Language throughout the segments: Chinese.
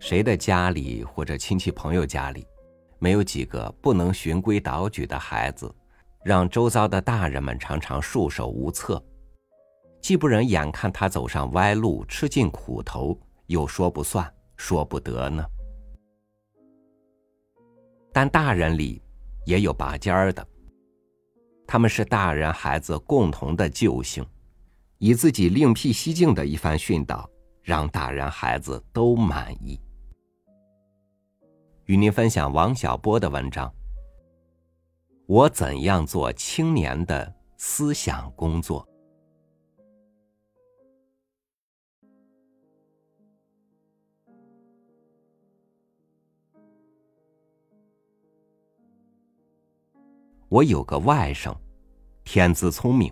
谁的家里或者亲戚朋友家里，没有几个不能循规蹈矩的孩子，让周遭的大人们常常束手无策，既不忍眼看他走上歪路，吃尽苦头，又说不算，说不得呢？但大人里也有拔尖儿的，他们是大人孩子共同的救星，以自己另辟蹊径的一番训导，让大人孩子都满意。与您分享王小波的文章：我怎样做青年的思想工作。我有个外甥，天资聪明，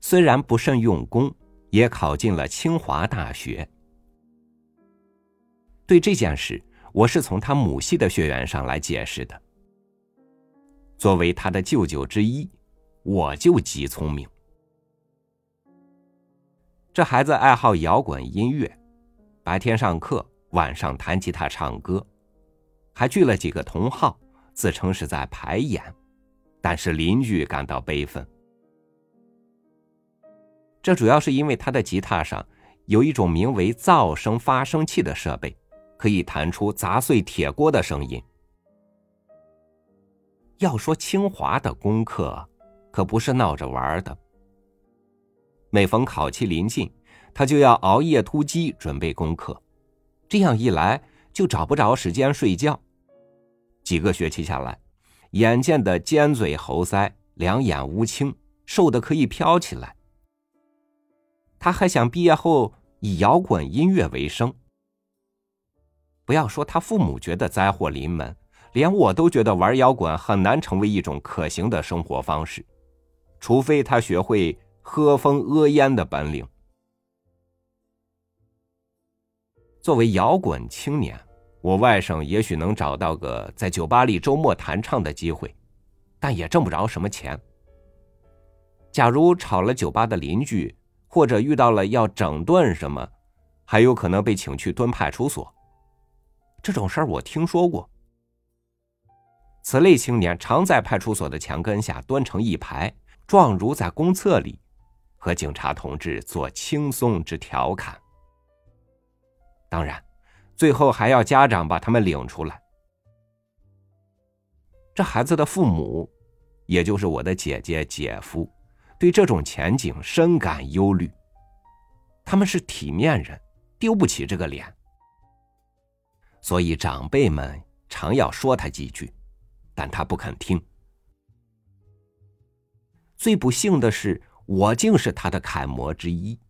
虽然不甚用功，也考进了清华大学。对这件事，我是从他母系的血缘上来解释的。作为他的舅舅之一，我就极聪明。这孩子爱好摇滚音乐，白天上课，晚上弹吉他唱歌，还聚了几个同好。自称是在排演，但是邻居感到悲愤。这主要是因为他的吉他上有一种名为噪声发生器的设备，可以弹出砸碎铁锅的声音。要说清华的功课，可不是闹着玩的。每逢考期临近，他就要熬夜突击准备功课，这样一来就找不着时间睡觉。几个学期下来，眼见的尖嘴猴腮，两眼乌青，瘦的可以飘起来。他还想毕业后以摇滚音乐为生。不要说他父母觉得灾祸临门，连我都觉得玩摇滚很难成为一种可行的生活方式，除非他学会喝风屙烟的本领。作为摇滚青年。我外甥也许能找到个在酒吧里周末弹唱的机会，但也挣不着什么钱。假如吵了酒吧的邻居，或者遇到了要整顿什么，还有可能被请去蹲派出所。这种事儿我听说过。此类青年常在派出所的墙根下蹲成一排，状如在公厕里，和警察同志做轻松之调侃。当然。最后还要家长把他们领出来。这孩子的父母，也就是我的姐姐、姐夫，对这种前景深感忧虑。他们是体面人，丢不起这个脸，所以长辈们常要说他几句，但他不肯听。最不幸的是，我竟是他的楷模之一。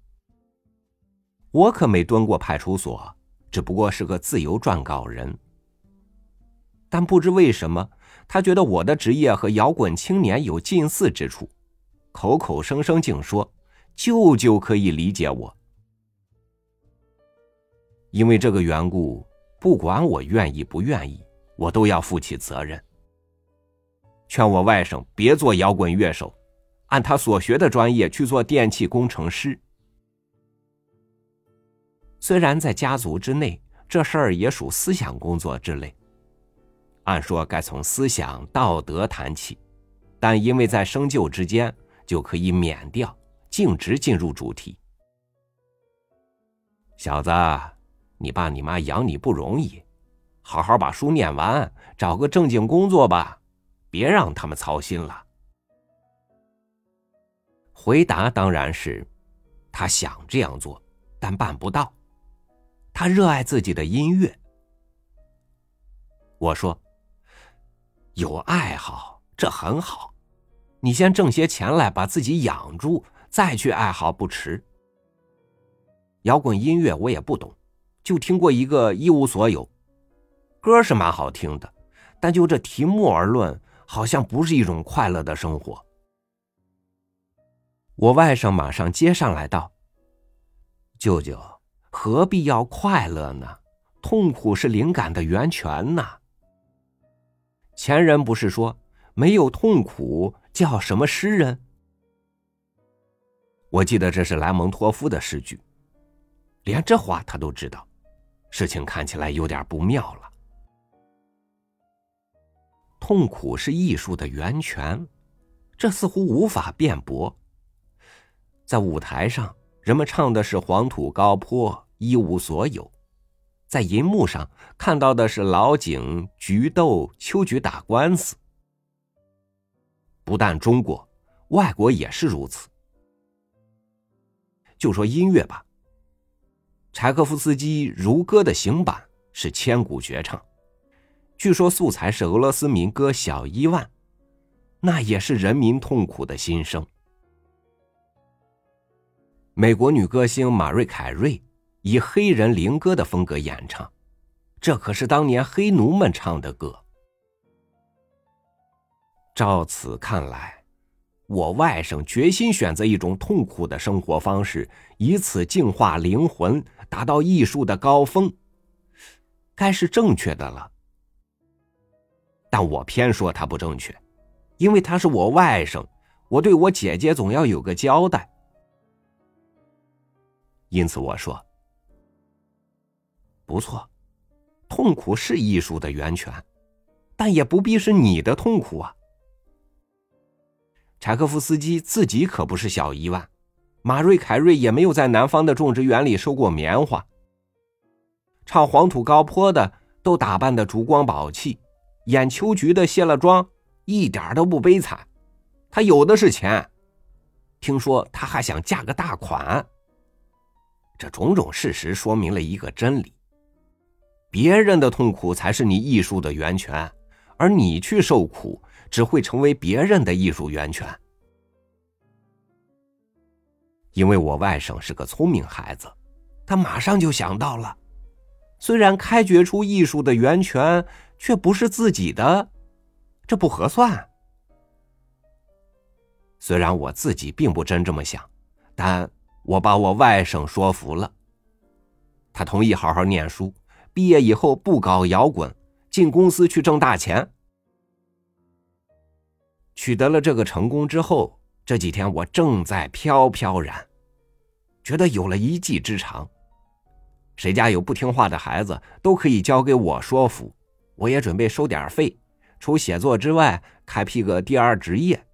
我可没蹲过派出所。只不过是个自由撰稿人，但不知为什么，他觉得我的职业和摇滚青年有近似之处，口口声声竟说舅舅可以理解我。因为这个缘故，不管我愿意不愿意，我都要负起责任。劝我外甥别做摇滚乐手，按他所学的专业去做电气工程师。虽然在家族之内，这事儿也属思想工作之类。按说该从思想道德谈起，但因为在生就之间，就可以免掉，径直进入主题。小子，你爸你妈养你不容易，好好把书念完，找个正经工作吧，别让他们操心了。回答当然是，他想这样做，但办不到。他热爱自己的音乐。我说：“有爱好，这很好。你先挣些钱来，把自己养住，再去爱好不迟。摇滚音乐我也不懂，就听过一个一无所有。歌是蛮好听的，但就这题目而论，好像不是一种快乐的生活。”我外甥马上接上来道：“舅舅。”何必要快乐呢？痛苦是灵感的源泉呐。前人不是说没有痛苦叫什么诗人？我记得这是莱蒙托夫的诗句，连这话他都知道。事情看起来有点不妙了。痛苦是艺术的源泉，这似乎无法辩驳。在舞台上，人们唱的是黄土高坡，一无所有；在银幕上看到的是老井、菊豆、秋菊打官司。不但中国，外国也是如此。就说音乐吧，柴可夫斯基《如歌》的行板是千古绝唱。据说素材是俄罗斯民歌《小伊万》，那也是人民痛苦的心声。美国女歌星马瑞凯瑞以黑人灵歌的风格演唱，这可是当年黑奴们唱的歌。照此看来，我外甥决心选择一种痛苦的生活方式，以此净化灵魂，达到艺术的高峰，该是正确的了。但我偏说他不正确，因为他是我外甥，我对我姐姐总要有个交代。因此我说，不错，痛苦是艺术的源泉，但也不必是你的痛苦啊。柴可夫斯基自己可不是小伊万，马瑞凯瑞也没有在南方的种植园里收过棉花，唱黄土高坡的都打扮的烛光宝气。演秋菊的卸了妆，一点都不悲惨。他有的是钱，听说他还想嫁个大款。这种种事实说明了一个真理：别人的痛苦才是你艺术的源泉，而你去受苦，只会成为别人的艺术源泉。因为我外甥是个聪明孩子，他马上就想到了，虽然开掘出艺术的源泉。却不是自己的，这不合算。虽然我自己并不真这么想，但我把我外甥说服了。他同意好好念书，毕业以后不搞摇滚，进公司去挣大钱。取得了这个成功之后，这几天我正在飘飘然，觉得有了一技之长。谁家有不听话的孩子，都可以交给我说服。我也准备收点费，除写作之外，开辟个第二职业。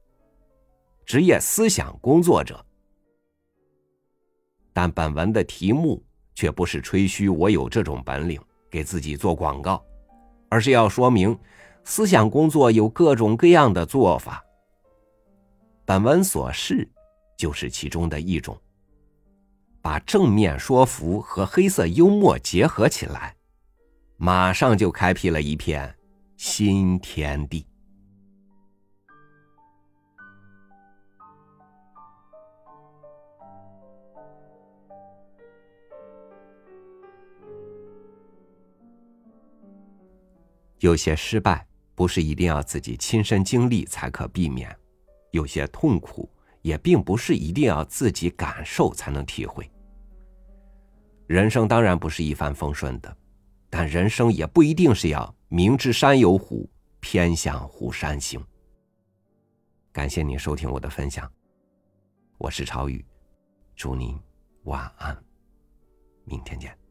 职业思想工作者。但本文的题目却不是吹嘘我有这种本领，给自己做广告，而是要说明思想工作有各种各样的做法。本文所示就是其中的一种，把正面说服和黑色幽默结合起来。马上就开辟了一片新天地。有些失败不是一定要自己亲身经历才可避免，有些痛苦也并不是一定要自己感受才能体会。人生当然不是一帆风顺的。但人生也不一定是要明知山有虎，偏向虎山行。感谢您收听我的分享，我是朝雨，祝您晚安，明天见。